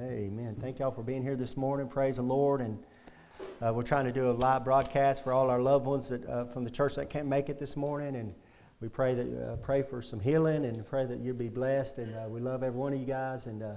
Amen. Thank y'all for being here this morning. Praise the Lord. And uh, we're trying to do a live broadcast for all our loved ones that, uh, from the church that can't make it this morning. And we pray that uh, pray for some healing and pray that you'll be blessed. And uh, we love every one of you guys. And uh,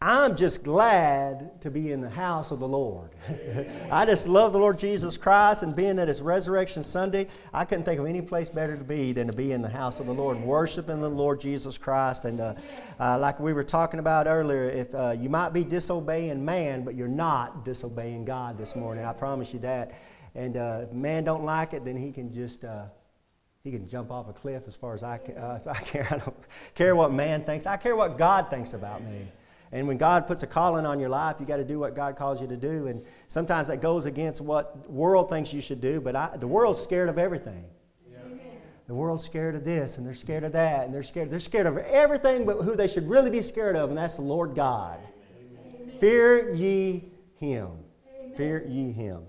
I'm just glad to be in the house of the Lord. I just love the Lord Jesus Christ, and being that it's Resurrection Sunday, I couldn't think of any place better to be than to be in the house of the Lord, worshiping the Lord Jesus Christ. And uh, uh, like we were talking about earlier, if uh, you might be disobeying man, but you're not disobeying God this morning, I promise you that. And uh, if man don't like it, then he can just uh, he can jump off a cliff as far as I, uh, I care. I don't care what man thinks. I care what God thinks about me. And when God puts a calling on your life, you got to do what God calls you to do. And sometimes that goes against what world thinks you should do. But I, the world's scared of everything. Yeah. The world's scared of this, and they're scared of that, and they're scared. They're scared of everything, but who they should really be scared of, and that's the Lord God. Amen. Fear ye Him. Amen. Fear ye Him.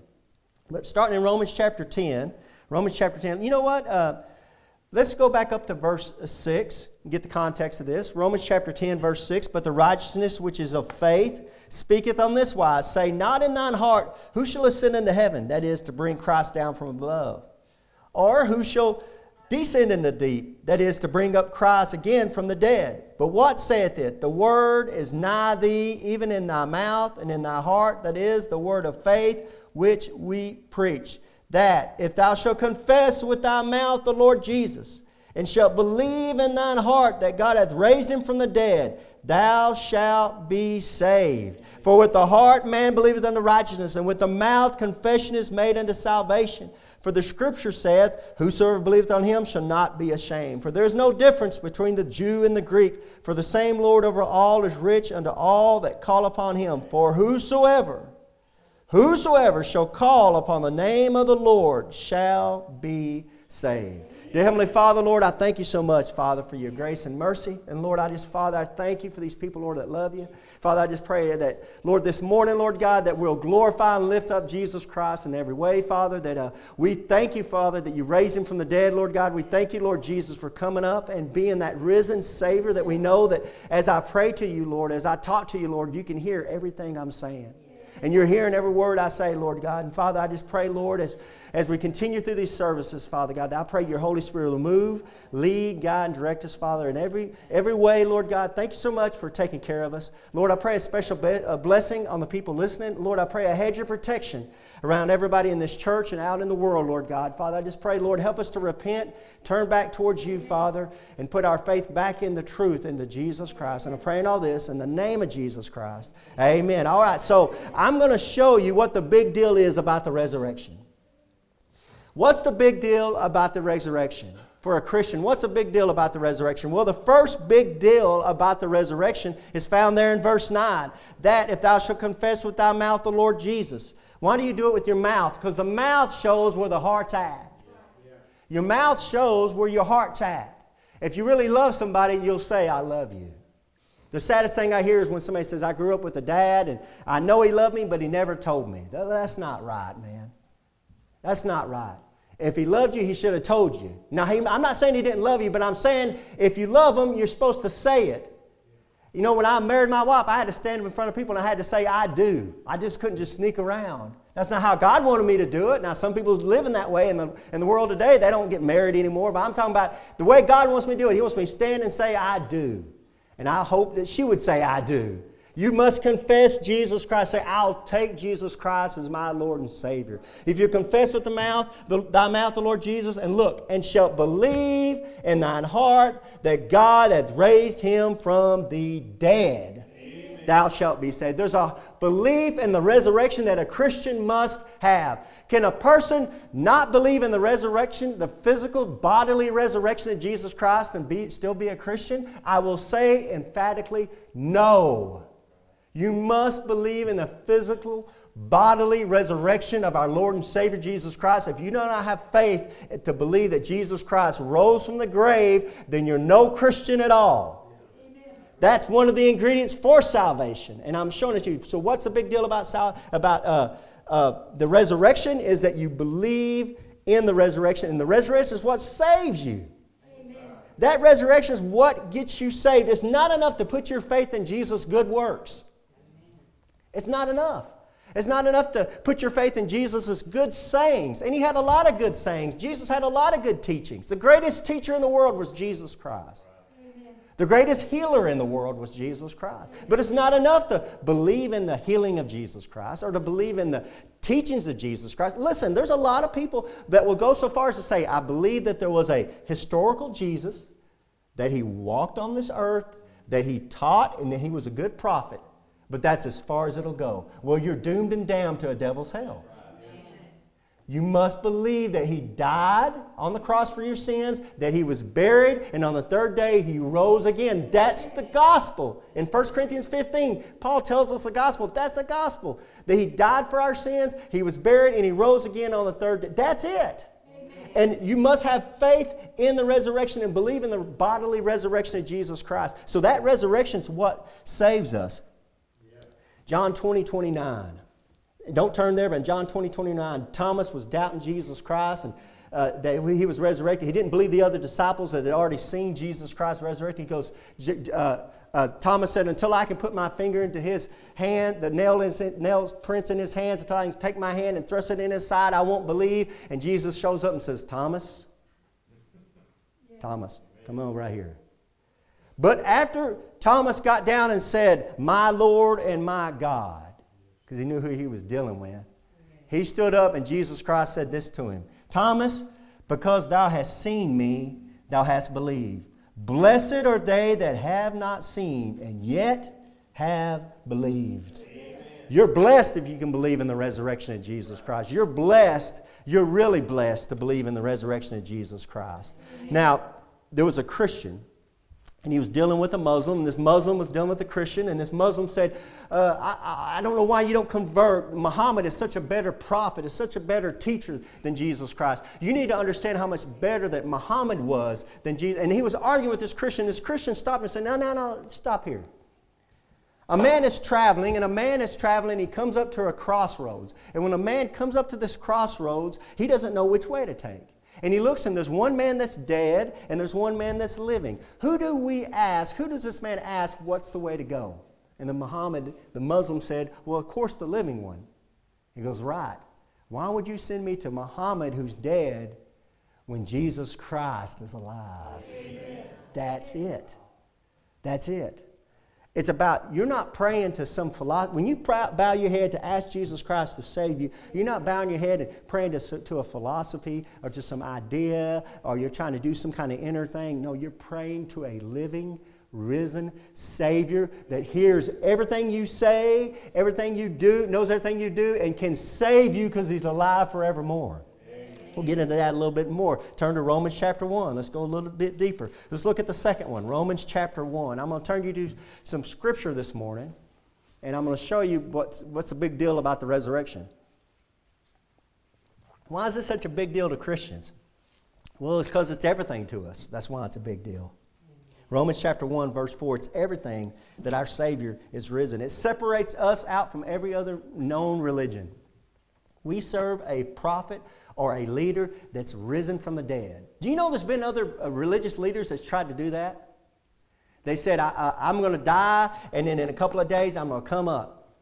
But starting in Romans chapter ten, Romans chapter ten. You know what? Uh, Let's go back up to verse 6 and get the context of this. Romans chapter 10, verse 6. But the righteousness which is of faith speaketh on this wise Say not in thine heart, Who shall ascend into heaven? That is, to bring Christ down from above. Or who shall descend into the deep? That is, to bring up Christ again from the dead. But what saith it? The word is nigh thee, even in thy mouth and in thy heart. That is, the word of faith which we preach that if thou shalt confess with thy mouth the Lord Jesus, and shalt believe in thine heart that God hath raised him from the dead, thou shalt be saved. For with the heart man believeth unto righteousness, and with the mouth confession is made unto salvation. For the scripture saith, Whosoever believeth on him shall not be ashamed. For there is no difference between the Jew and the Greek, for the same Lord over all is rich unto all that call upon him. For whosoever Whosoever shall call upon the name of the Lord shall be saved. Dear Heavenly Father, Lord, I thank you so much, Father, for your grace and mercy. And Lord, I just, Father, I thank you for these people, Lord, that love you. Father, I just pray that, Lord, this morning, Lord God, that we'll glorify and lift up Jesus Christ in every way, Father. That uh, we thank you, Father, that you raised him from the dead, Lord God. We thank you, Lord Jesus, for coming up and being that risen Savior that we know that as I pray to you, Lord, as I talk to you, Lord, you can hear everything I'm saying. And you're hearing every word I say, Lord God. And Father, I just pray, Lord, as, as we continue through these services, Father God, I pray your Holy Spirit will move, lead, guide, and direct us, Father, in every, every way, Lord God. Thank you so much for taking care of us. Lord, I pray a special be- a blessing on the people listening. Lord, I pray a hedge of protection around everybody in this church and out in the world, Lord God. Father, I just pray, Lord, help us to repent, turn back towards you, Father, and put our faith back in the truth, into Jesus Christ. And I'm praying all this in the name of Jesus Christ. Amen. All right, so I'm going to show you what the big deal is about the resurrection. What's the big deal about the resurrection? For a Christian, what's the big deal about the resurrection? Well, the first big deal about the resurrection is found there in verse 9 that if thou shalt confess with thy mouth the Lord Jesus, why do you do it with your mouth? Because the mouth shows where the heart's at. Your mouth shows where your heart's at. If you really love somebody, you'll say, I love you. The saddest thing I hear is when somebody says, I grew up with a dad and I know he loved me, but he never told me. That's not right, man. That's not right. If he loved you, he should have told you. Now, he, I'm not saying he didn't love you, but I'm saying if you love him, you're supposed to say it. You know, when I married my wife, I had to stand in front of people and I had to say, I do. I just couldn't just sneak around. That's not how God wanted me to do it. Now, some people live in that way in the, in the world today. They don't get married anymore. But I'm talking about the way God wants me to do it. He wants me to stand and say, I do. And I hope that she would say, I do. You must confess Jesus Christ. Say, I'll take Jesus Christ as my Lord and Savior. If you confess with the mouth, the, thy mouth the Lord Jesus, and look, and shalt believe in thine heart that God hath raised him from the dead, Amen. thou shalt be saved. There's a belief in the resurrection that a Christian must have. Can a person not believe in the resurrection, the physical bodily resurrection of Jesus Christ, and be, still be a Christian? I will say emphatically, no. You must believe in the physical, bodily resurrection of our Lord and Savior Jesus Christ. If you do not have faith to believe that Jesus Christ rose from the grave, then you're no Christian at all. That's one of the ingredients for salvation, and I'm showing it to you. So, what's the big deal about sal- about uh, uh, the resurrection? Is that you believe in the resurrection, and the resurrection is what saves you. Amen. That resurrection is what gets you saved. It's not enough to put your faith in Jesus' good works. It's not enough. It's not enough to put your faith in Jesus' good sayings. And he had a lot of good sayings. Jesus had a lot of good teachings. The greatest teacher in the world was Jesus Christ. The greatest healer in the world was Jesus Christ. But it's not enough to believe in the healing of Jesus Christ or to believe in the teachings of Jesus Christ. Listen, there's a lot of people that will go so far as to say, I believe that there was a historical Jesus, that he walked on this earth, that he taught, and that he was a good prophet. But that's as far as it'll go. Well, you're doomed and damned to a devil's hell. You must believe that he died on the cross for your sins, that he was buried, and on the third day he rose again. That's the gospel. In 1 Corinthians 15, Paul tells us the gospel. That's the gospel. That he died for our sins, he was buried, and he rose again on the third day. That's it. And you must have faith in the resurrection and believe in the bodily resurrection of Jesus Christ. So that resurrection is what saves us. John 20, 29. Don't turn there, but in John 20, 29, Thomas was doubting Jesus Christ and uh, that he was resurrected. He didn't believe the other disciples that had already seen Jesus Christ resurrected. He goes, uh, uh, Thomas said, Until I can put my finger into his hand, the nail, in, nail prints in his hands, until I can take my hand and thrust it in his side, I won't believe. And Jesus shows up and says, Thomas, Thomas, come on right here. But after Thomas got down and said, My Lord and my God, because he knew who he was dealing with. He stood up and Jesus Christ said this to him Thomas, because thou hast seen me, thou hast believed. Blessed are they that have not seen and yet have believed. Amen. You're blessed if you can believe in the resurrection of Jesus Christ. You're blessed, you're really blessed to believe in the resurrection of Jesus Christ. Amen. Now, there was a Christian and he was dealing with a Muslim, and this Muslim was dealing with a Christian, and this Muslim said, uh, I, I don't know why you don't convert. Muhammad is such a better prophet, is such a better teacher than Jesus Christ. You need to understand how much better that Muhammad was than Jesus. And he was arguing with this Christian. This Christian stopped and said, No, no, no, stop here. A man is traveling, and a man is traveling, he comes up to a crossroads. And when a man comes up to this crossroads, he doesn't know which way to take. And he looks and there's one man that's dead and there's one man that's living. Who do we ask? Who does this man ask what's the way to go? And the Muhammad, the Muslim said, Well, of course, the living one. He goes, Right. Why would you send me to Muhammad who's dead when Jesus Christ is alive? Amen. That's it. That's it. It's about, you're not praying to some philosophy. When you bow your head to ask Jesus Christ to save you, you're not bowing your head and praying to, to a philosophy or to some idea or you're trying to do some kind of inner thing. No, you're praying to a living, risen Savior that hears everything you say, everything you do, knows everything you do, and can save you because He's alive forevermore. We'll get into that a little bit more. Turn to Romans chapter 1. Let's go a little bit deeper. Let's look at the second one, Romans chapter 1. I'm going to turn you to some scripture this morning, and I'm going to show you what's, what's the big deal about the resurrection. Why is this such a big deal to Christians? Well, it's because it's everything to us. That's why it's a big deal. Romans chapter 1, verse 4, it's everything that our Savior is risen. It separates us out from every other known religion. We serve a prophet or a leader that's risen from the dead. Do you know there's been other uh, religious leaders that's tried to do that? They said, I, am going to die, and then in a couple of days, I'm going to come up.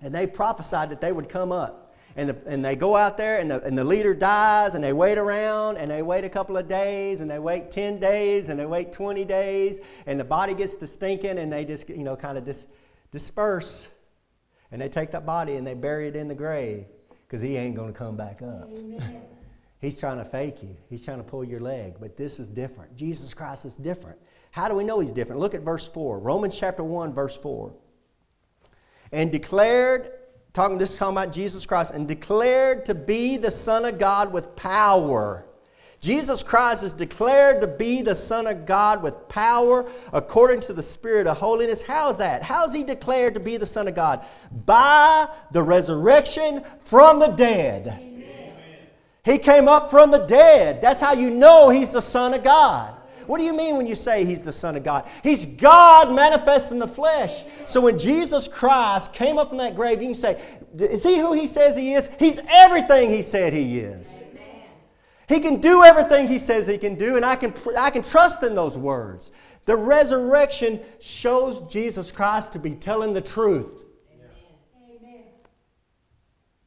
And they prophesied that they would come up. And, the, and they go out there, and the, and the leader dies, and they wait around, and they wait a couple of days, and they wait 10 days, and they wait 20 days, and the body gets to stinking, and they just, you know, kind of dis, disperse. And they take that body and they bury it in the grave because he ain't going to come back up. He's trying to fake you. He's trying to pull your leg. But this is different. Jesus Christ is different. How do we know he's different? Look at verse 4. Romans chapter 1, verse 4. And declared, talking this is talking about Jesus Christ, and declared to be the Son of God with power Jesus Christ is declared to be the Son of God with power according to the Spirit of holiness. How is that? How is he declared to be the Son of God? By the resurrection from the dead. Amen. He came up from the dead. That's how you know he's the Son of God. What do you mean when you say he's the Son of God? He's God manifest in the flesh. So when Jesus Christ came up from that grave, you can say, Is he who he says he is? He's everything he said he is. He can do everything He says He can do, and I can, I can trust in those words. The resurrection shows Jesus Christ to be telling the truth.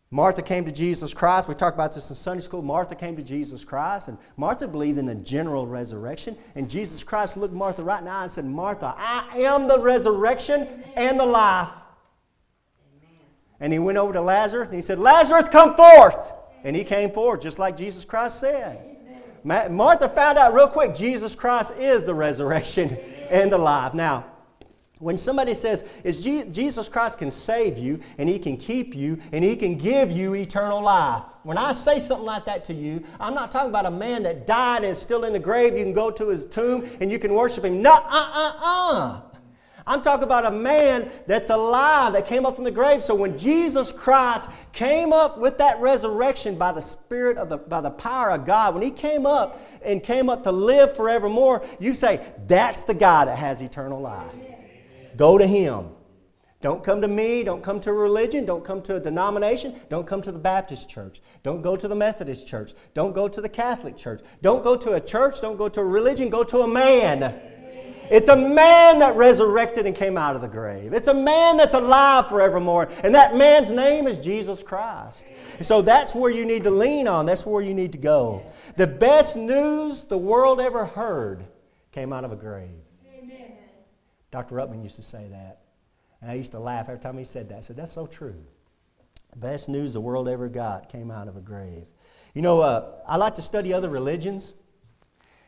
Martha came to Jesus Christ. We talked about this in Sunday school. Martha came to Jesus Christ, and Martha believed in a general resurrection. And Jesus Christ looked Martha right in the eye and said, Martha, I am the resurrection and the life. And he went over to Lazarus and he said, Lazarus, come forth. And he came forward just like Jesus Christ said. Martha found out real quick Jesus Christ is the resurrection and the life. Now, when somebody says, is Jesus Christ can save you and he can keep you and he can give you eternal life. When I say something like that to you, I'm not talking about a man that died and is still in the grave. You can go to his tomb and you can worship him. No, uh, uh, uh. I'm talking about a man that's alive, that came up from the grave. So when Jesus Christ came up with that resurrection by the Spirit of the, by the power of God, when he came up and came up to live forevermore, you say, that's the guy that has eternal life. Go to Him. Don't come to me. Don't come to a religion. Don't come to a denomination. Don't come to the Baptist church. Don't go to the Methodist church. Don't go to the Catholic church. Don't go to a church. Don't go to a religion. Go to a man. It's a man that resurrected and came out of the grave. It's a man that's alive forevermore. And that man's name is Jesus Christ. So that's where you need to lean on. That's where you need to go. The best news the world ever heard came out of a grave. Dr. Ruckman used to say that. And I used to laugh every time he said that. I said, That's so true. The best news the world ever got came out of a grave. You know, uh, I like to study other religions.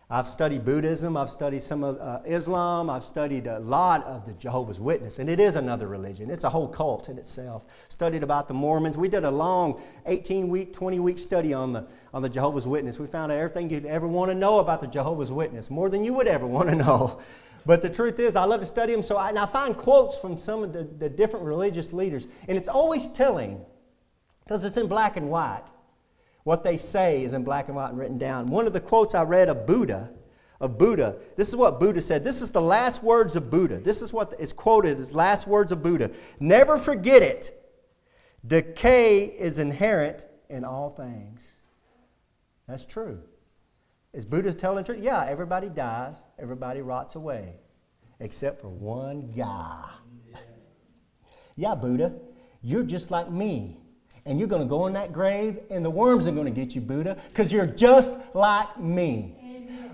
I've studied Buddhism, I've studied some of uh, Islam, I've studied a lot of the Jehovah's Witness, and it is another religion. It's a whole cult in itself. Studied about the Mormons. We did a long 18 week, 20 week study on the, on the Jehovah's Witness. We found out everything you'd ever want to know about the Jehovah's Witness, more than you would ever want to know. But the truth is, I love to study them. So I, and I find quotes from some of the, the different religious leaders. And it's always telling because it's in black and white. What they say is in black and white and written down. One of the quotes I read of Buddha, of Buddha, this is what Buddha said. This is the last words of Buddha. This is what is quoted as last words of Buddha. Never forget it. Decay is inherent in all things. That's true. Is Buddha telling the truth? Yeah, everybody dies, everybody rots away, except for one guy. Yeah, Buddha, you're just like me. And you're going to go in that grave, and the worms are going to get you, Buddha, because you're just like me.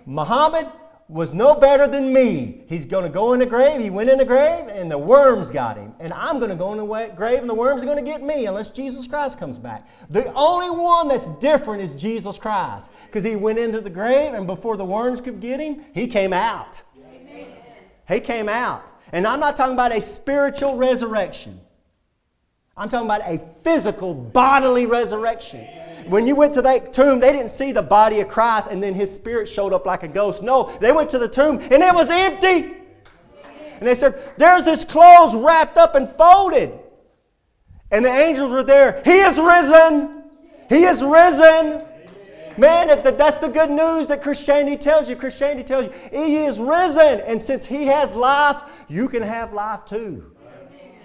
Muhammad, was no better than me. He's going to go in the grave. He went in the grave, and the worms got him. And I'm going to go in the grave, and the worms are going to get me unless Jesus Christ comes back. The only one that's different is Jesus Christ because he went into the grave, and before the worms could get him, he came out. Amen. He came out. And I'm not talking about a spiritual resurrection. I'm talking about a physical, bodily resurrection. When you went to that tomb, they didn't see the body of Christ and then his spirit showed up like a ghost. No, they went to the tomb and it was empty. And they said, There's his clothes wrapped up and folded. And the angels were there. He is risen. He is risen. Man, that's the good news that Christianity tells you. Christianity tells you He is risen. And since He has life, you can have life too.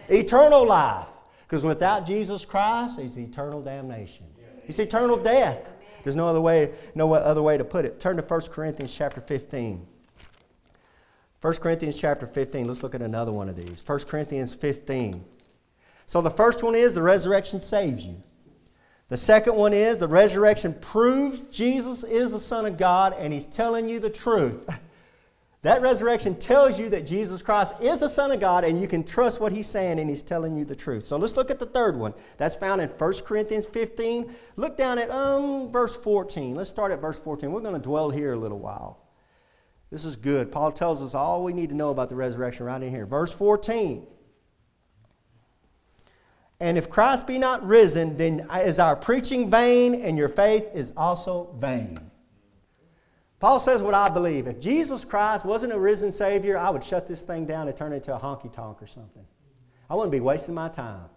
Eternal life. Because without Jesus Christ, it's eternal damnation. It's eternal death. There's no other way, no other way to put it. Turn to 1 Corinthians chapter 15. 1 Corinthians chapter 15. Let's look at another one of these. 1 Corinthians 15. So the first one is the resurrection saves you. The second one is the resurrection proves Jesus is the Son of God and He's telling you the truth. That resurrection tells you that Jesus Christ is the Son of God and you can trust what He's saying and He's telling you the truth. So let's look at the third one. That's found in 1 Corinthians 15. Look down at um, verse 14. Let's start at verse 14. We're going to dwell here a little while. This is good. Paul tells us all we need to know about the resurrection right in here. Verse 14. And if Christ be not risen, then is our preaching vain, and your faith is also vain. Paul says what I believe. If Jesus Christ wasn't a risen Savior, I would shut this thing down and turn it into a honky tonk or something. I wouldn't be wasting my time.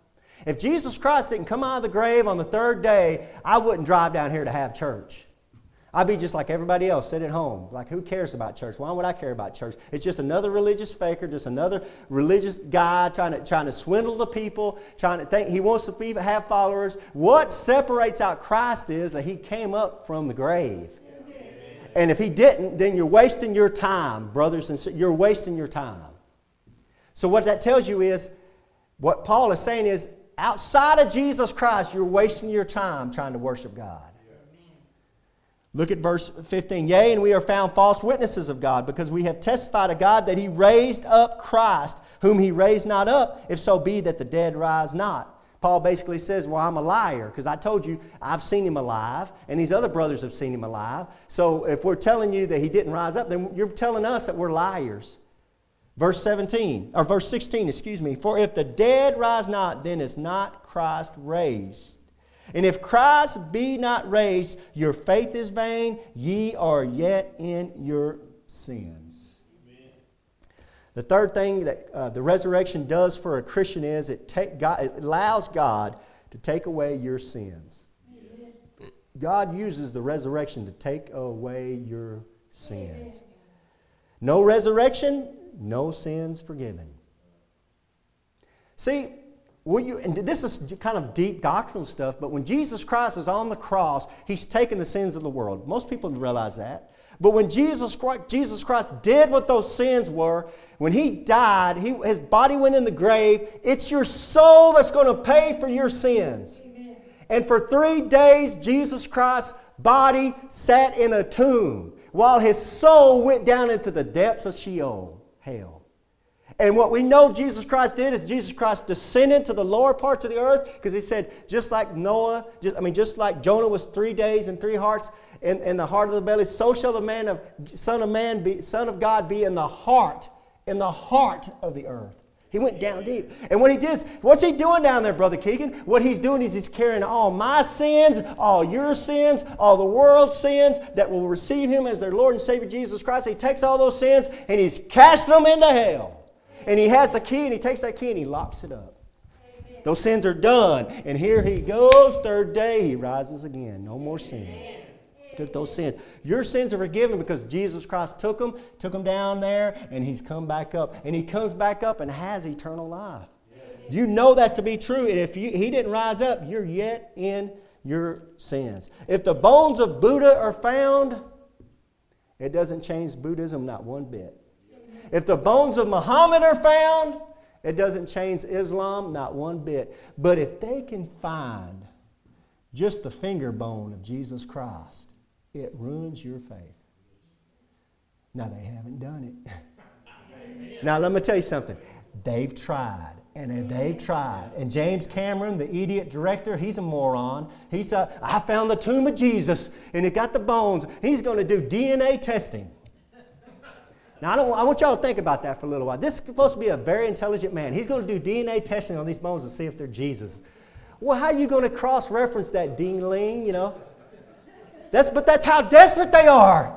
If Jesus Christ didn't come out of the grave on the third day, I wouldn't drive down here to have church. I'd be just like everybody else, sit at home. Like, who cares about church? Why would I care about church? It's just another religious faker, just another religious guy trying to, trying to swindle the people, trying to think he wants to be, have followers. What separates out Christ is that he came up from the grave. And if he didn't, then you're wasting your time, brothers and sisters. You're wasting your time. So, what that tells you is what Paul is saying is Outside of Jesus Christ, you're wasting your time trying to worship God. Look at verse 15. Yea, and we are found false witnesses of God, because we have testified of God that he raised up Christ, whom he raised not up, if so be that the dead rise not. Paul basically says, Well, I'm a liar, because I told you I've seen him alive, and these other brothers have seen him alive. So if we're telling you that he didn't rise up, then you're telling us that we're liars. Verse 17, or verse 16, excuse me. For if the dead rise not, then is not Christ raised. And if Christ be not raised, your faith is vain, ye are yet in your sins. The third thing that uh, the resurrection does for a Christian is it, take God, it allows God to take away your sins. Amen. God uses the resurrection to take away your sins. Amen. No resurrection, no sins forgiven. See, Will you, and this is kind of deep doctrinal stuff, but when Jesus Christ is on the cross, he's taken the sins of the world. Most people realize that. But when Jesus Christ, Jesus Christ did what those sins were, when he died, he, his body went in the grave, it's your soul that's going to pay for your sins. Amen. And for three days, Jesus Christ's body sat in a tomb while his soul went down into the depths of Sheol, hell. And what we know Jesus Christ did is Jesus Christ descended to the lower parts of the earth because he said, just like Noah, just, I mean, just like Jonah was three days and three hearts in, in the heart of the belly, so shall the man of, Son of Man be, Son of God be in the heart, in the heart of the earth. He went down deep. And what he did, what's he doing down there, Brother Keegan? What he's doing is he's carrying all my sins, all your sins, all the world's sins that will receive him as their Lord and Savior Jesus Christ. He takes all those sins and he's casting them into hell. And he has the key and he takes that key and he locks it up. Amen. Those sins are done. And here he goes, third day, he rises again. No more sin. Amen. Took those sins. Your sins are forgiven because Jesus Christ took them, took them down there, and he's come back up. And he comes back up and has eternal life. You know that's to be true. And if you, he didn't rise up, you're yet in your sins. If the bones of Buddha are found, it doesn't change Buddhism not one bit. If the bones of Muhammad are found, it doesn't change Islam not one bit. But if they can find just the finger bone of Jesus Christ, it ruins your faith. Now, they haven't done it. now, let me tell you something. They've tried, and they've tried. And James Cameron, the idiot director, he's a moron. He said, I found the tomb of Jesus, and it got the bones. He's going to do DNA testing. Now, I, don't, I want y'all to think about that for a little while. This is supposed to be a very intelligent man. He's going to do DNA testing on these bones to see if they're Jesus. Well, how are you going to cross reference that ding-ling, you know? That's, but that's how desperate they are.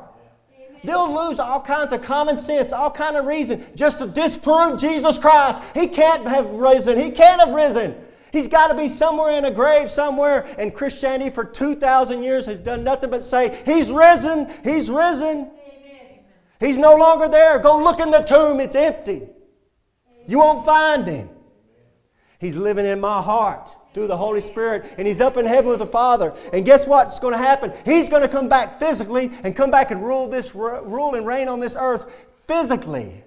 They'll lose all kinds of common sense, all kind of reason just to disprove Jesus Christ. He can't have risen. He can't have risen. He's got to be somewhere in a grave somewhere. And Christianity for 2,000 years has done nothing but say, He's risen. He's risen. He's no longer there. Go look in the tomb, it's empty. You won't find him. He's living in my heart through the Holy Spirit, and He's up in heaven with the Father. And guess what's going to happen? He's going to come back physically and come back and rule this rule and reign on this earth physically.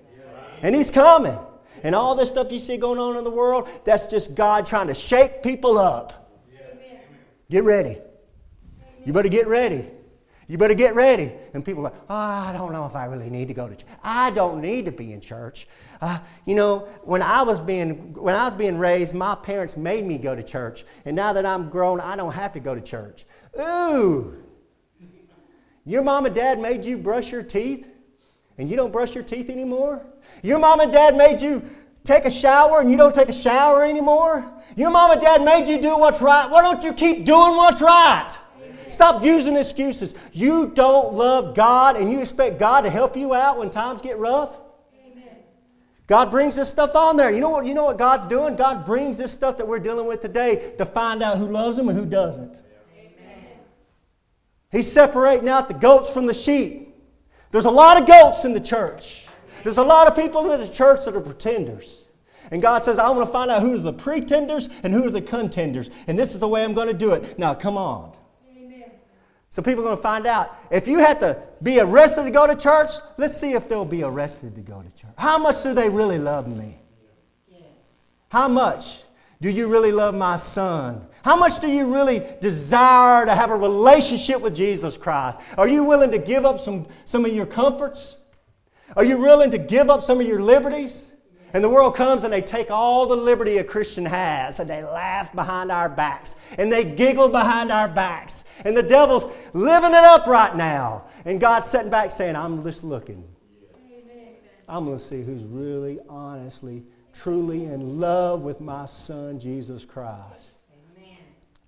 And He's coming. And all this stuff you see going on in the world, that's just God trying to shake people up. Get ready. You better get ready. You better get ready. And people are like, oh, I don't know if I really need to go to church. I don't need to be in church. Uh, you know, when I was being when I was being raised, my parents made me go to church. And now that I'm grown, I don't have to go to church. Ooh. Your mom and dad made you brush your teeth, and you don't brush your teeth anymore? Your mom and dad made you take a shower and you don't take a shower anymore? Your mom and dad made you do what's right. Why don't you keep doing what's right? Stop using excuses. You don't love God and you expect God to help you out when times get rough? Amen. God brings this stuff on there. You know what you know what God's doing? God brings this stuff that we're dealing with today to find out who loves him and who doesn't. Amen. He's separating out the goats from the sheep. There's a lot of goats in the church. There's a lot of people in the church that are pretenders. And God says, I want to find out who's the pretenders and who are the contenders. And this is the way I'm going to do it. Now, come on. So people are going to find out. If you have to be arrested to go to church, let's see if they'll be arrested to go to church. How much do they really love me? Yes. How much? Do you really love my son? How much do you really desire to have a relationship with Jesus Christ? Are you willing to give up some, some of your comforts? Are you willing to give up some of your liberties? And the world comes and they take all the liberty a Christian has and they laugh behind our backs and they giggle behind our backs. And the devil's living it up right now. And God's sitting back saying, I'm just looking. I'm going to see who's really, honestly, truly in love with my son, Jesus Christ.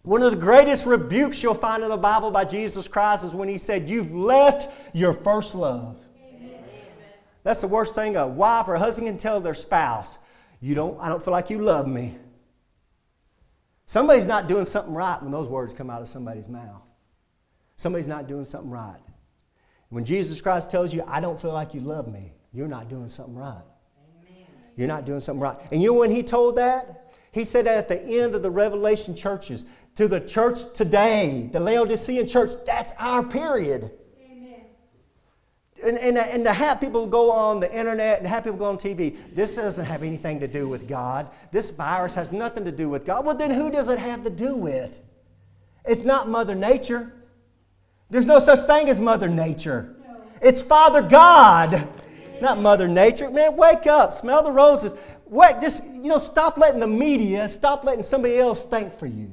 One of the greatest rebukes you'll find in the Bible by Jesus Christ is when he said, You've left your first love. Amen. That's the worst thing a wife or a husband can tell their spouse. You don't, I don't feel like you love me. Somebody's not doing something right when those words come out of somebody's mouth. Somebody's not doing something right. When Jesus Christ tells you, I don't feel like you love me, you're not doing something right. You're not doing something right. And you know when he told that? He said that at the end of the Revelation churches, to the church today, the Laodicean church, that's our period. Amen. And, and, and to have people go on the internet and have people go on TV, this doesn't have anything to do with God. This virus has nothing to do with God. Well, then who does it have to do with? It's not Mother Nature. There's no such thing as Mother Nature. No. It's Father God not Mother Nature. Man, wake up, smell the roses. Wait, just, you know, stop letting the media, stop letting somebody else think for you.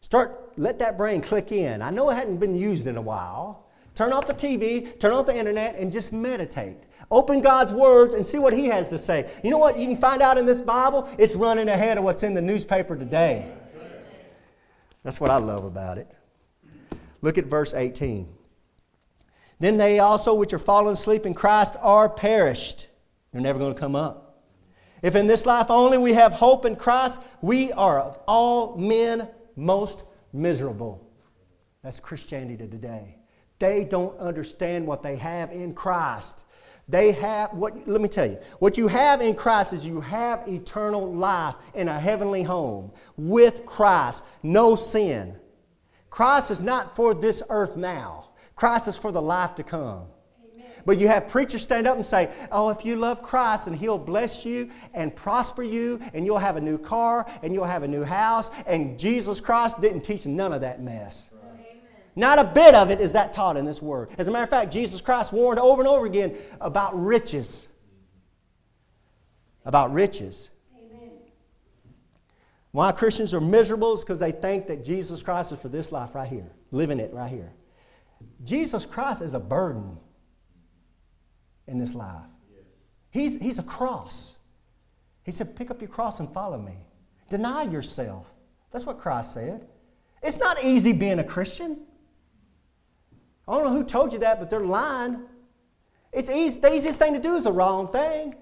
Start, let that brain click in. I know it hadn't been used in a while. Turn off the TV, turn off the internet, and just meditate. Open God's words and see what He has to say. You know what you can find out in this Bible? It's running ahead of what's in the newspaper today. That's what I love about it. Look at verse 18. Then they also which are fallen asleep in Christ are perished. They're never going to come up. If in this life only we have hope in Christ, we are of all men most miserable. That's Christianity today. They don't understand what they have in Christ. They have what let me tell you. What you have in Christ is you have eternal life in a heavenly home with Christ, no sin. Christ is not for this earth now. Christ is for the life to come. But you have preachers stand up and say, Oh, if you love Christ, and He'll bless you and prosper you, and you'll have a new car, and you'll have a new house. And Jesus Christ didn't teach none of that mess. Not a bit of it is that taught in this word. As a matter of fact, Jesus Christ warned over and over again about riches. About riches. Amen. Why Christians are miserable is because they think that Jesus Christ is for this life right here, living it right here. Jesus Christ is a burden in this life. He's, he's a cross. He said, Pick up your cross and follow me. Deny yourself. That's what Christ said. It's not easy being a Christian. I don't know who told you that, but they're lying. It's easy, the easiest thing to do is the wrong thing.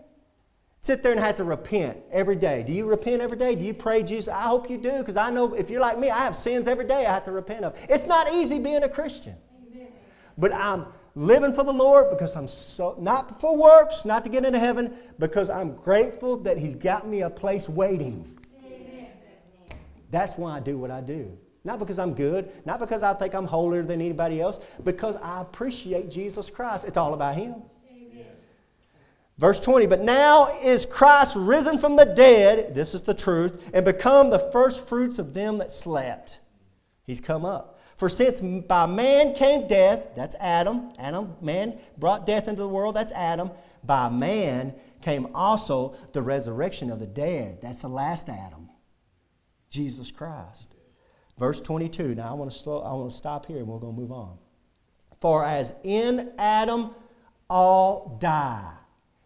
Sit there and have to repent every day. Do you repent every day? Do you pray Jesus? I hope you do, because I know if you're like me, I have sins every day I have to repent of. It's not easy being a Christian. But I'm living for the Lord because I'm so, not for works, not to get into heaven, because I'm grateful that He's got me a place waiting. Amen. That's why I do what I do. Not because I'm good, not because I think I'm holier than anybody else, because I appreciate Jesus Christ. It's all about Him. Verse 20, but now is Christ risen from the dead, this is the truth, and become the first fruits of them that slept. He's come up. For since by man came death, that's Adam, Adam, man brought death into the world, that's Adam. By man came also the resurrection of the dead, that's the last Adam, Jesus Christ. Verse 22. Now I want to slow, I want to stop here and we're going to move on. For as in Adam all die.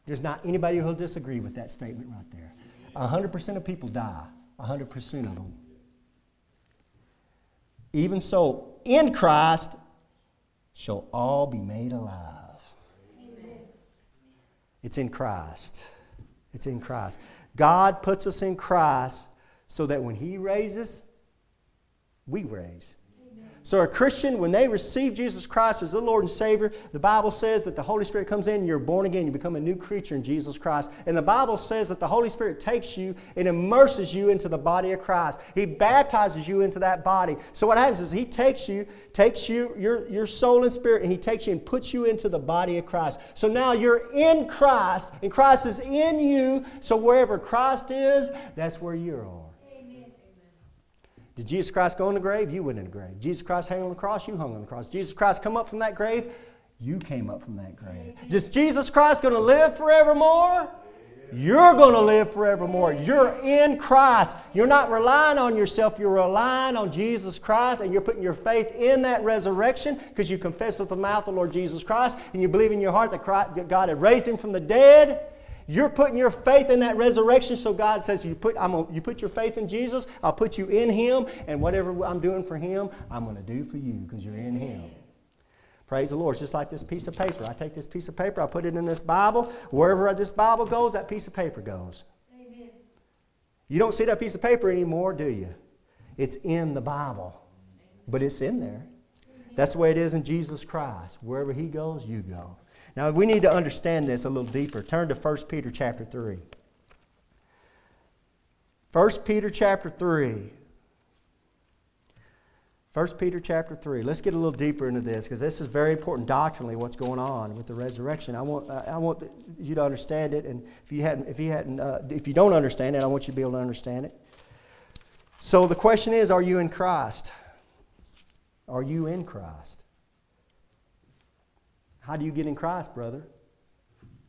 There's not anybody who'll disagree with that statement right there. 100% of people die. 100% of them. Even so, in Christ shall all be made alive. Amen. It's in Christ. It's in Christ. God puts us in Christ so that when He raises, we raise. So, a Christian, when they receive Jesus Christ as the Lord and Savior, the Bible says that the Holy Spirit comes in you're born again. You become a new creature in Jesus Christ. And the Bible says that the Holy Spirit takes you and immerses you into the body of Christ. He baptizes you into that body. So, what happens is He takes you, takes you, your, your soul and spirit, and He takes you and puts you into the body of Christ. So now you're in Christ, and Christ is in you. So, wherever Christ is, that's where you are. Did Jesus Christ go in the grave? You went in the grave. Jesus Christ hang on the cross? You hung on the cross. Jesus Christ come up from that grave? You came up from that grave. Is Jesus Christ going to live forevermore? You're going to live forevermore. You're in Christ. You're not relying on yourself. You're relying on Jesus Christ, and you're putting your faith in that resurrection because you confess with the mouth the Lord Jesus Christ, and you believe in your heart that, God had raised him from the dead. You're putting your faith in that resurrection, so God says, you put, I'm a, you put your faith in Jesus, I'll put you in Him, and whatever I'm doing for Him, I'm going to do for you because you're in Him. Praise the Lord. It's just like this piece of paper. I take this piece of paper, I put it in this Bible. Wherever this Bible goes, that piece of paper goes. Amen. You don't see that piece of paper anymore, do you? It's in the Bible, but it's in there. That's the way it is in Jesus Christ. Wherever He goes, you go. Now, we need to understand this a little deeper. Turn to 1 Peter chapter 3. 1 Peter chapter 3. 1 Peter chapter 3. Let's get a little deeper into this because this is very important doctrinally what's going on with the resurrection. I want, I want you to understand it, and if you, hadn't, if, you hadn't, uh, if you don't understand it, I want you to be able to understand it. So the question is are you in Christ? Are you in Christ? How do you get in Christ, brother?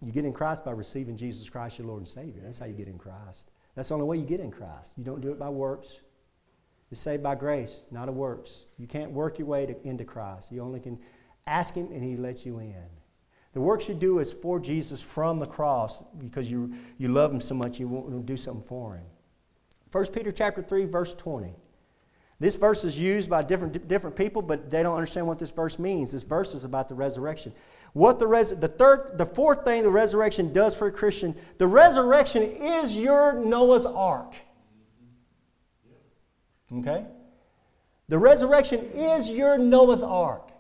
You get in Christ by receiving Jesus Christ, your Lord and Savior. That's how you get in Christ. That's the only way you get in Christ. You don't do it by works. You're saved by grace, not of works. You can't work your way to, into Christ. You only can ask Him and He lets you in. The works you do is for Jesus from the cross because you, you love Him so much you want to do something for Him. 1 Peter chapter 3, verse 20. This verse is used by different, different people, but they don't understand what this verse means. This verse is about the resurrection. What the, res- the third, the fourth thing the resurrection does for a Christian, the resurrection is your Noah's ark. Okay? The resurrection is your Noah's ark.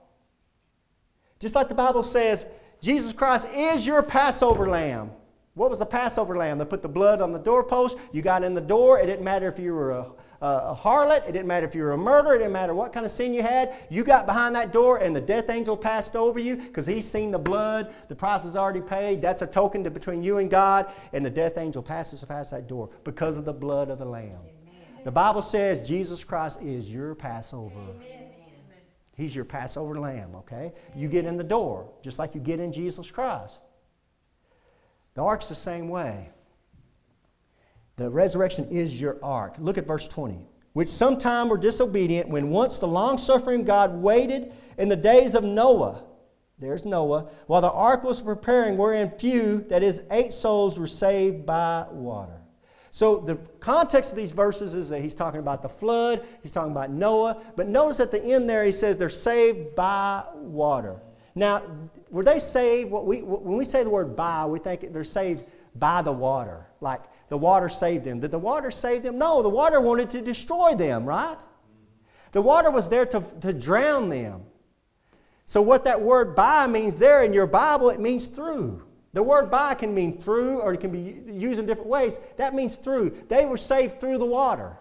Just like the Bible says, Jesus Christ is your Passover lamb. What was the Passover lamb? They put the blood on the doorpost. You got in the door. It didn't matter if you were a a harlot. It didn't matter if you were a murderer. It didn't matter what kind of sin you had. You got behind that door and the death angel passed over you because he's seen the blood. The price was already paid. That's a token to, between you and God. And the death angel passes past that door because of the blood of the Lamb. Amen. The Bible says Jesus Christ is your Passover. Amen. He's your Passover lamb, okay? You get in the door, just like you get in Jesus Christ. The ark's the same way. The resurrection is your ark. Look at verse 20. Which sometime were disobedient when once the long suffering God waited in the days of Noah. There's Noah. While the ark was preparing, wherein few, that is, eight souls, were saved by water. So the context of these verses is that he's talking about the flood, he's talking about Noah, but notice at the end there he says they're saved by water. Now, were they saved? What we, when we say the word by, we think they're saved by the water. Like the water saved them. Did the water save them? No, the water wanted to destroy them, right? The water was there to, to drown them. So, what that word by means there in your Bible, it means through. The word by can mean through or it can be used in different ways. That means through. They were saved through the water.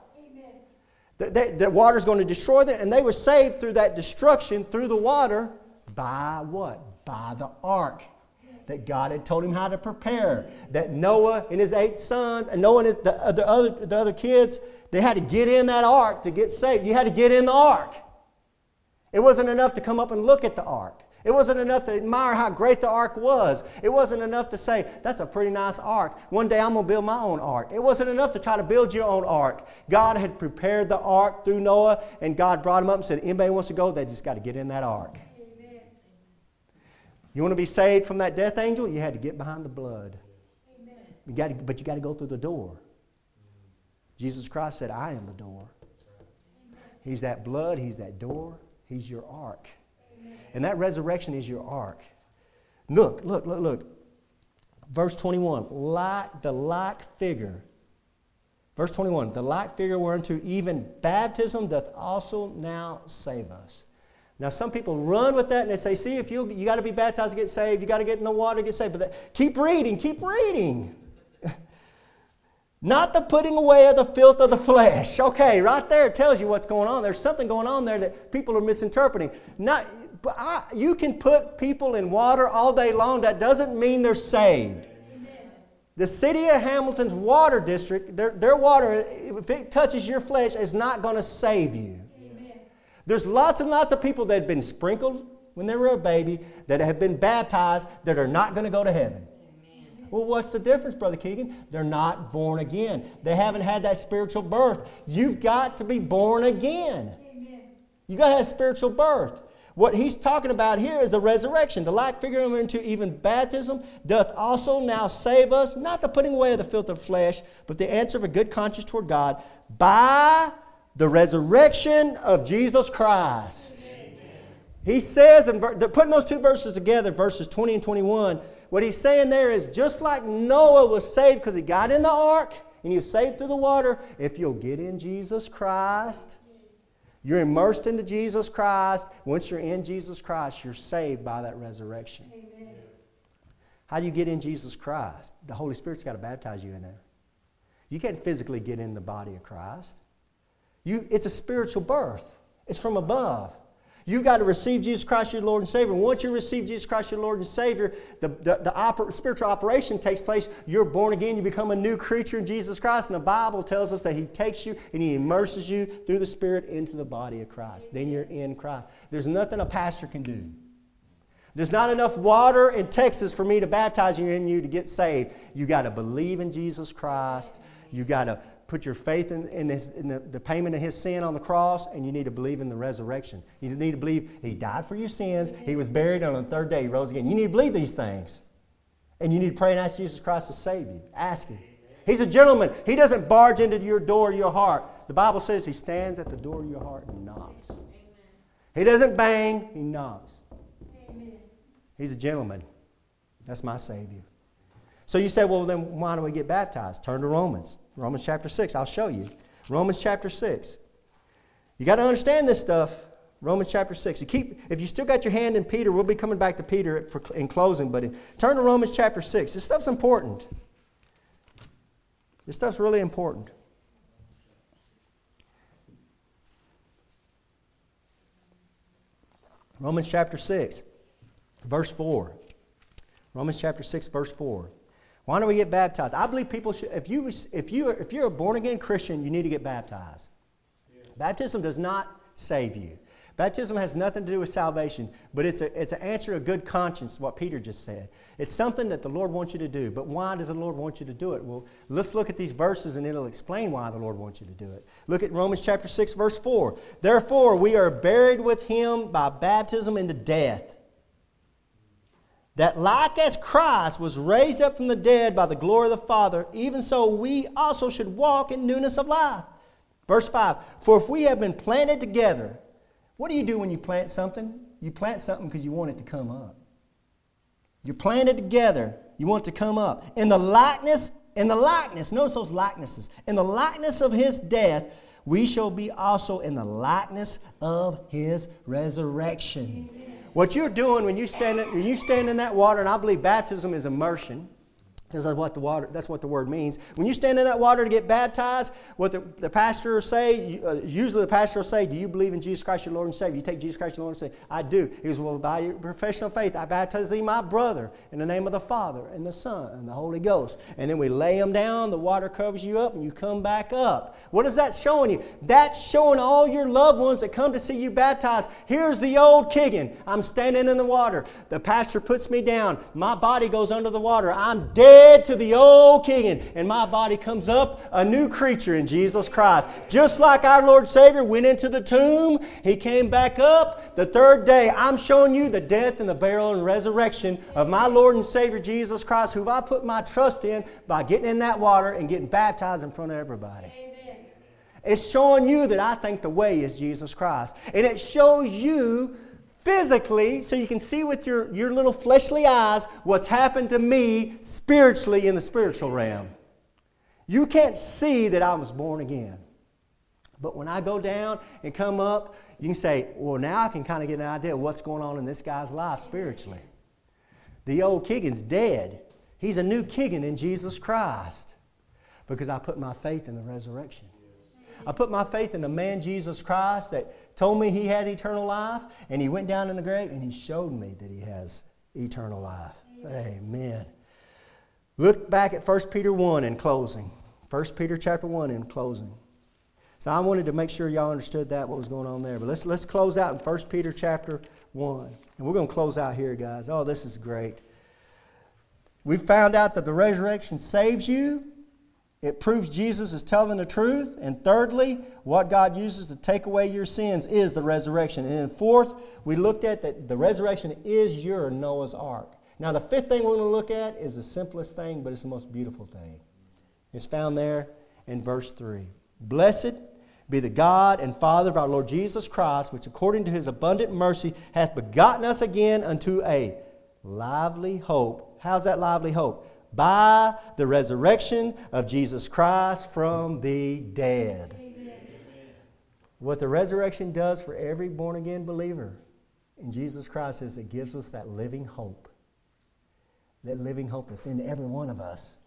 The, the, the water's going to destroy them, and they were saved through that destruction, through the water, by what? By the ark that God had told him how to prepare. That Noah and his eight sons, and Noah and his, the, the, other, the other kids, they had to get in that ark to get saved. You had to get in the ark. It wasn't enough to come up and look at the ark. It wasn't enough to admire how great the ark was. It wasn't enough to say, that's a pretty nice ark. One day I'm going to build my own ark. It wasn't enough to try to build your own ark. God had prepared the ark through Noah, and God brought him up and said, anybody wants to go, they just got to get in that ark. You want to be saved from that death angel? You had to get behind the blood. Amen. You got to, but you got to go through the door. Jesus Christ said, I am the door. He's that blood, He's that door, He's your ark. Amen. And that resurrection is your ark. Look, look, look, look. Verse 21 like the like figure Verse 21 The like figure whereunto even baptism doth also now save us. Now, some people run with that and they say, see, if you, you got to be baptized to get saved, you got to get in the water to get saved. But that, keep reading, keep reading. Not the putting away of the filth of the flesh. Okay, right there tells you what's going on. There's something going on there that people are misinterpreting. Not, I, you can put people in water all day long. That doesn't mean they're saved. The city of Hamilton's water district, their, their water, if it touches your flesh, is not going to save you. There's lots and lots of people that have been sprinkled when they were a baby, that have been baptized, that are not going to go to heaven. Well, what's the difference, Brother Keegan? They're not born again. They haven't had that spiritual birth. You've got to be born again. Amen. You got to have spiritual birth. What he's talking about here is a resurrection. The like figure into even baptism doth also now save us, not the putting away of the filth of flesh, but the answer of a good conscience toward God by the resurrection of Jesus Christ. He says, and putting those two verses together, verses 20 and 21, what he's saying there is just like Noah was saved because he got in the ark and he was saved through the water, if you'll get in Jesus Christ, you're immersed into Jesus Christ. Once you're in Jesus Christ, you're saved by that resurrection. Amen. How do you get in Jesus Christ? The Holy Spirit's got to baptize you in there. You can't physically get in the body of Christ. You, it's a spiritual birth, it's from above. You've got to receive Jesus Christ your Lord and Savior. Once you receive Jesus Christ your Lord and Savior, the, the, the oper- spiritual operation takes place. You're born again. You become a new creature in Jesus Christ. And the Bible tells us that He takes you and He immerses you through the Spirit into the body of Christ. Then you're in Christ. There's nothing a pastor can do. There's not enough water in Texas for me to baptize you in you to get saved. You got to believe in Jesus Christ. You got to put your faith in, in, his, in the, the, payment of his sin on the cross, and you need to believe in the resurrection. You need to believe he died for your sins, he was buried, on the third day he rose again. You need to believe these things. And you need to pray and ask Jesus Christ to save you. Ask him. He's a gentleman. He doesn't barge into your door, your heart. The Bible says he stands at the door of your heart and knocks. Amen. He doesn't bang, he knocks. Amen. He's a gentleman. That's my Savior. So you say, well, then why don't we get baptized? Turn to Romans. Romans chapter 6. I'll show you. Romans chapter 6. You got to understand this stuff. Romans chapter 6. You keep, if you still got your hand in Peter, we'll be coming back to Peter for, in closing, but turn to Romans chapter 6. This stuff's important. This stuff's really important. Romans chapter 6, verse 4. Romans chapter 6, verse 4. Why don't we get baptized? I believe people should, if, you, if, you, if you're a born again Christian, you need to get baptized. Yeah. Baptism does not save you. Baptism has nothing to do with salvation, but it's, a, it's an answer of good conscience, what Peter just said. It's something that the Lord wants you to do. But why does the Lord want you to do it? Well, let's look at these verses and it'll explain why the Lord wants you to do it. Look at Romans chapter 6, verse 4. Therefore, we are buried with him by baptism into death that like as Christ was raised up from the dead by the glory of the Father, even so we also should walk in newness of life. Verse 5 For if we have been planted together, what do you do when you plant something? You plant something because you want it to come up. You're planted together, you want it to come up. In the likeness, in the likeness, notice those likenesses. In the likeness of his death, we shall be also in the likeness of his resurrection. Amen. What you're doing when you stand, when you stand in that water, and I believe baptism is immersion, because that's what the water that's what the word means. When you stand in that water to get baptized what the, the pastor will say uh, usually the pastor will say do you believe in jesus christ your lord and savior? You take jesus christ your lord and say i do. He goes well by your profession of faith i baptize thee my brother in the name of the father and the son and the holy ghost. And then we lay them down the water covers you up and you come back up. What is that showing you? That's showing all your loved ones that come to see you baptized. Here's the old Keegan i'm standing in the water. The pastor puts me down. My body goes under the water. I'm dead dead to the old Keegan, and my body comes up a new creature in Jesus Christ. Just like our Lord Savior went into the tomb, he came back up the third day. I'm showing you the death and the burial and resurrection of my Lord and Savior Jesus Christ, who I put my trust in by getting in that water and getting baptized in front of everybody. Amen. It's showing you that I think the way is Jesus Christ. And it shows you physically so you can see with your, your little fleshly eyes what's happened to me spiritually in the spiritual realm. You can't see that I was born again. But when I go down and come up, you can say, well, now I can kind of get an idea of what's going on in this guy's life spiritually. The old Keegan's dead. He's a new Keegan in Jesus Christ because I put my faith in the resurrection. I put my faith in the man Jesus Christ that told me he had eternal life, and he went down in the grave and he showed me that he has eternal life. Amen. Look back at 1 Peter 1 in closing. 1 Peter chapter 1 in closing. So I wanted to make sure y'all understood that, what was going on there. But let's, let's close out in 1 Peter chapter 1. And we're going to close out here, guys. Oh, this is great. We found out that the resurrection saves you. It proves Jesus is telling the truth. And thirdly, what God uses to take away your sins is the resurrection. And then fourth, we looked at that the resurrection is your Noah's ark. Now, the fifth thing we're going to look at is the simplest thing, but it's the most beautiful thing. It's found there in verse 3. Blessed be the God and Father of our Lord Jesus Christ, which according to his abundant mercy hath begotten us again unto a lively hope. How's that lively hope? By the resurrection of Jesus Christ from the dead. Amen. What the resurrection does for every born again believer in Jesus Christ is it gives us that living hope that living hope is in every one of us.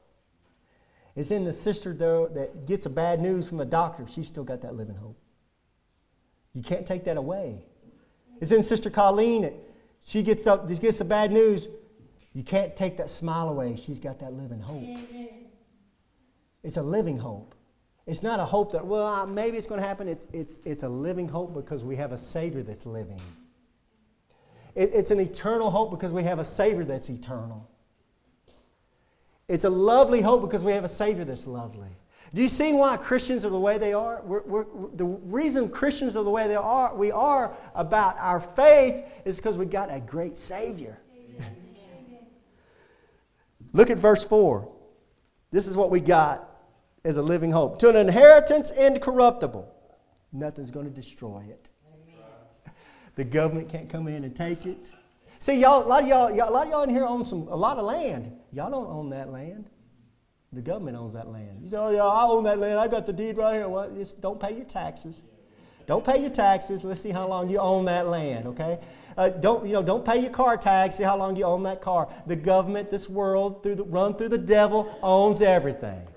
It's in the sister, though, that gets a bad news from the doctor. She's still got that living hope. You can't take that away. It's in Sister Colleen that she gets up, she gets the bad news. You can't take that smile away. She's got that living hope. It's a living hope. It's not a hope that, well, uh, maybe it's going to happen. It's, it's, it's a living hope because we have a Savior that's living. It, it's an eternal hope because we have a Savior that's eternal. It's a lovely hope because we have a Savior that's lovely. Do you see why Christians are the way they are? We're, we're, the reason Christians are the way they are, we are about our faith is because we got a great Savior. Look at verse 4. This is what we got as a living hope. To an inheritance incorruptible. Nothing's going to destroy it. The government can't come in and take it. See, y'all, a lot of y'all, y'all, a lot of y'all in here own some a lot of land. Y'all don't own that land. The government owns that land. You say, "Oh yeah, I own that land. I got the deed right here." Well, just don't pay your taxes. Don't pay your taxes. Let's see how long you own that land. Okay. Uh, don't you know? Don't pay your car tax. See how long you own that car. The government, this world, through the, run through the devil, owns everything,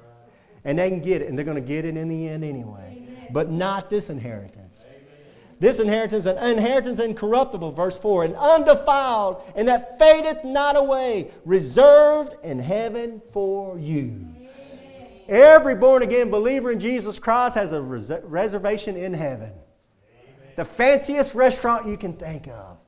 and they can get it, and they're going to get it in the end anyway. But not this inheritance. This inheritance, an inheritance incorruptible, verse 4, and undefiled, and that fadeth not away, reserved in heaven for you. Every born again believer in Jesus Christ has a res- reservation in heaven. The fanciest restaurant you can think of.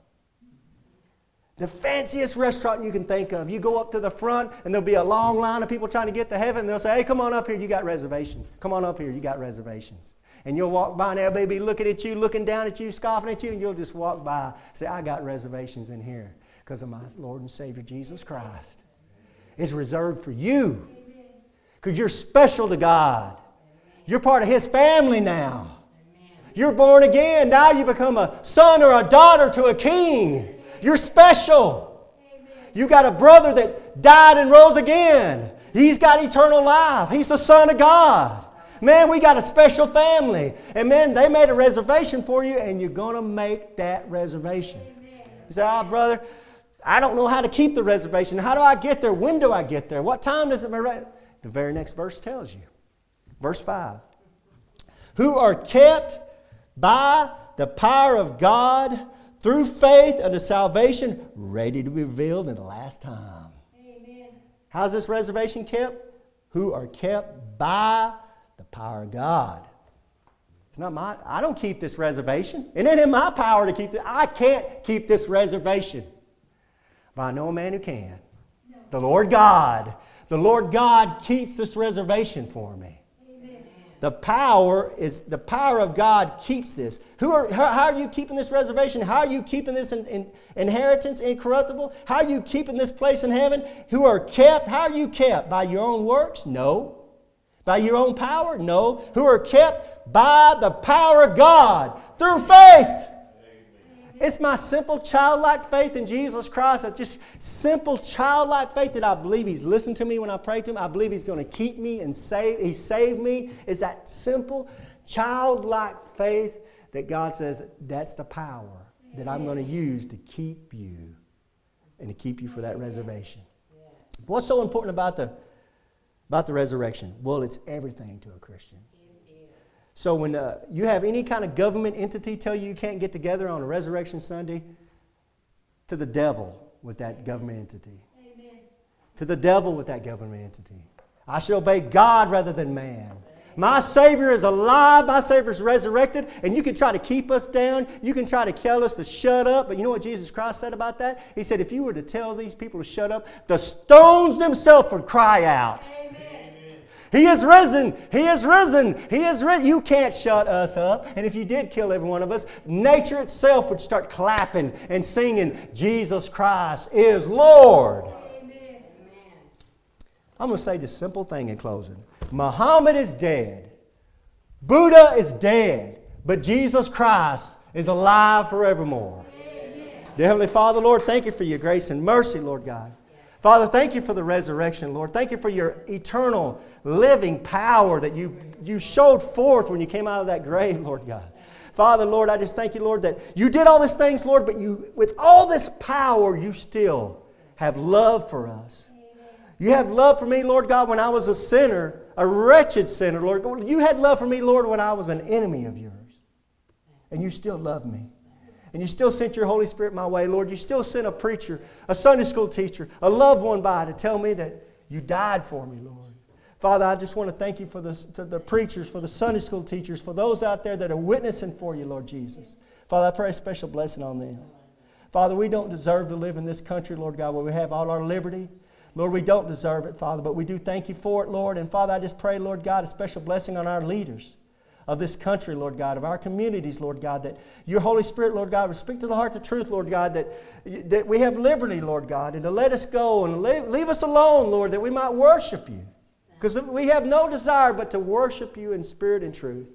The fanciest restaurant you can think of. You go up to the front, and there'll be a long line of people trying to get to heaven. They'll say, Hey, come on up here, you got reservations. Come on up here, you got reservations. And you'll walk by and everybody be looking at you, looking down at you, scoffing at you, and you'll just walk by. Say, I got reservations in here because of my Lord and Savior Jesus Christ. It's reserved for you because you're special to God. You're part of His family now. You're born again. Now you become a son or a daughter to a king. You're special. You got a brother that died and rose again. He's got eternal life. He's the Son of God. Man, we got a special family. And man, they made a reservation for you, and you're going to make that reservation. You say, oh, brother, I don't know how to keep the reservation. How do I get there? When do I get there? What time does it? Matter? The very next verse tells you. Verse 5. Who are kept by the power of God through faith unto salvation, ready to be revealed in the last time. Amen. How's this reservation kept? Who are kept by the power of God. It's not my, I don't keep this reservation. It ain't in my power to keep it. I can't keep this reservation. But I know a man who can. The Lord God. The Lord God keeps this reservation for me. The power is the power of God keeps this. Who are, how, are you keeping this reservation? How are you keeping this in, in, inheritance incorruptible? How are you keeping this place in heaven? Who are kept? How are you kept? By your own works? No. By your own power? No. Who are kept by the power of God through faith. It's my simple childlike faith in Jesus Christ. It's just simple childlike faith that I believe He's listened to me when I pray to Him. I believe He's going to keep me and save. He saved me. Is that simple childlike faith that God says that's the power that I'm going to use to keep you and to keep you for that reservation. What's so important about the about the resurrection? Well, it's everything to a Christian. So when uh, you have any kind of government entity tell you you can't get together on a resurrection Sunday, to the devil with that government entity. Amen. To the devil with that government entity. I shall obey God rather than man. My Savior is alive. My Savior is resurrected. And you can try to keep us down. You can try to tell us to shut up. But you know what Jesus Christ said about that? He said, if you were to tell these people to shut up, the stones themselves would cry out. Amen. He is risen. He is risen. He is risen. You can't shut us up. And if you did kill every one of us, nature itself would start clapping and singing, Jesus Christ is Lord. Amen. I'm going to say this simple thing in closing Muhammad is dead, Buddha is dead, but Jesus Christ is alive forevermore. Dear Heavenly Father, Lord, thank you for your grace and mercy, Lord God. Father, thank you for the resurrection, Lord. Thank you for your eternal living power that you, you showed forth when you came out of that grave, Lord God. Father, Lord, I just thank you, Lord, that you did all these things, Lord, but you, with all this power, you still have love for us. You have love for me, Lord God, when I was a sinner, a wretched sinner, Lord. You had love for me, Lord, when I was an enemy of yours. And you still love me. And you still sent your Holy Spirit my way, Lord. You still sent a preacher, a Sunday school teacher, a loved one by to tell me that you died for me, Lord. Father, I just want to thank you for the, the preachers, for the Sunday school teachers, for those out there that are witnessing for you, Lord Jesus. Father, I pray a special blessing on them. Father, we don't deserve to live in this country, Lord God, where we have all our liberty. Lord, we don't deserve it, Father, but we do thank you for it, Lord. And Father, I just pray, Lord God, a special blessing on our leaders of this country, Lord God, of our communities, Lord God, that your Holy Spirit, Lord God, would speak to the heart the truth, Lord God, that, that we have liberty, Lord God, and to let us go and leave, leave us alone, Lord, that we might worship you. Because we have no desire but to worship you in spirit and truth.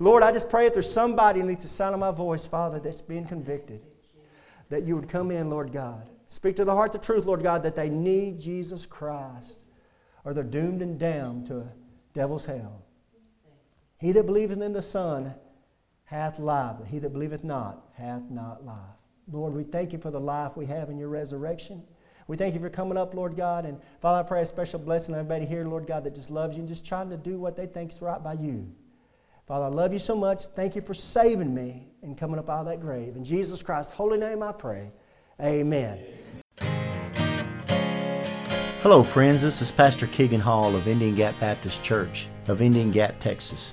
Lord, I just pray if there's somebody needs the sound of my voice, Father, that's being convicted, that you would come in, Lord God. Speak to the heart the truth, Lord God, that they need Jesus Christ or they're doomed and damned to a devil's hell. He that believeth in the Son hath life, but he that believeth not hath not life. Lord, we thank you for the life we have in your resurrection. We thank you for coming up, Lord God. And Father, I pray a special blessing on everybody here, Lord God, that just loves you and just trying to do what they think is right by you. Father, I love you so much. Thank you for saving me and coming up out of that grave. In Jesus Christ's holy name I pray. Amen. Hello, friends. This is Pastor Keegan Hall of Indian Gap Baptist Church of Indian Gap, Texas.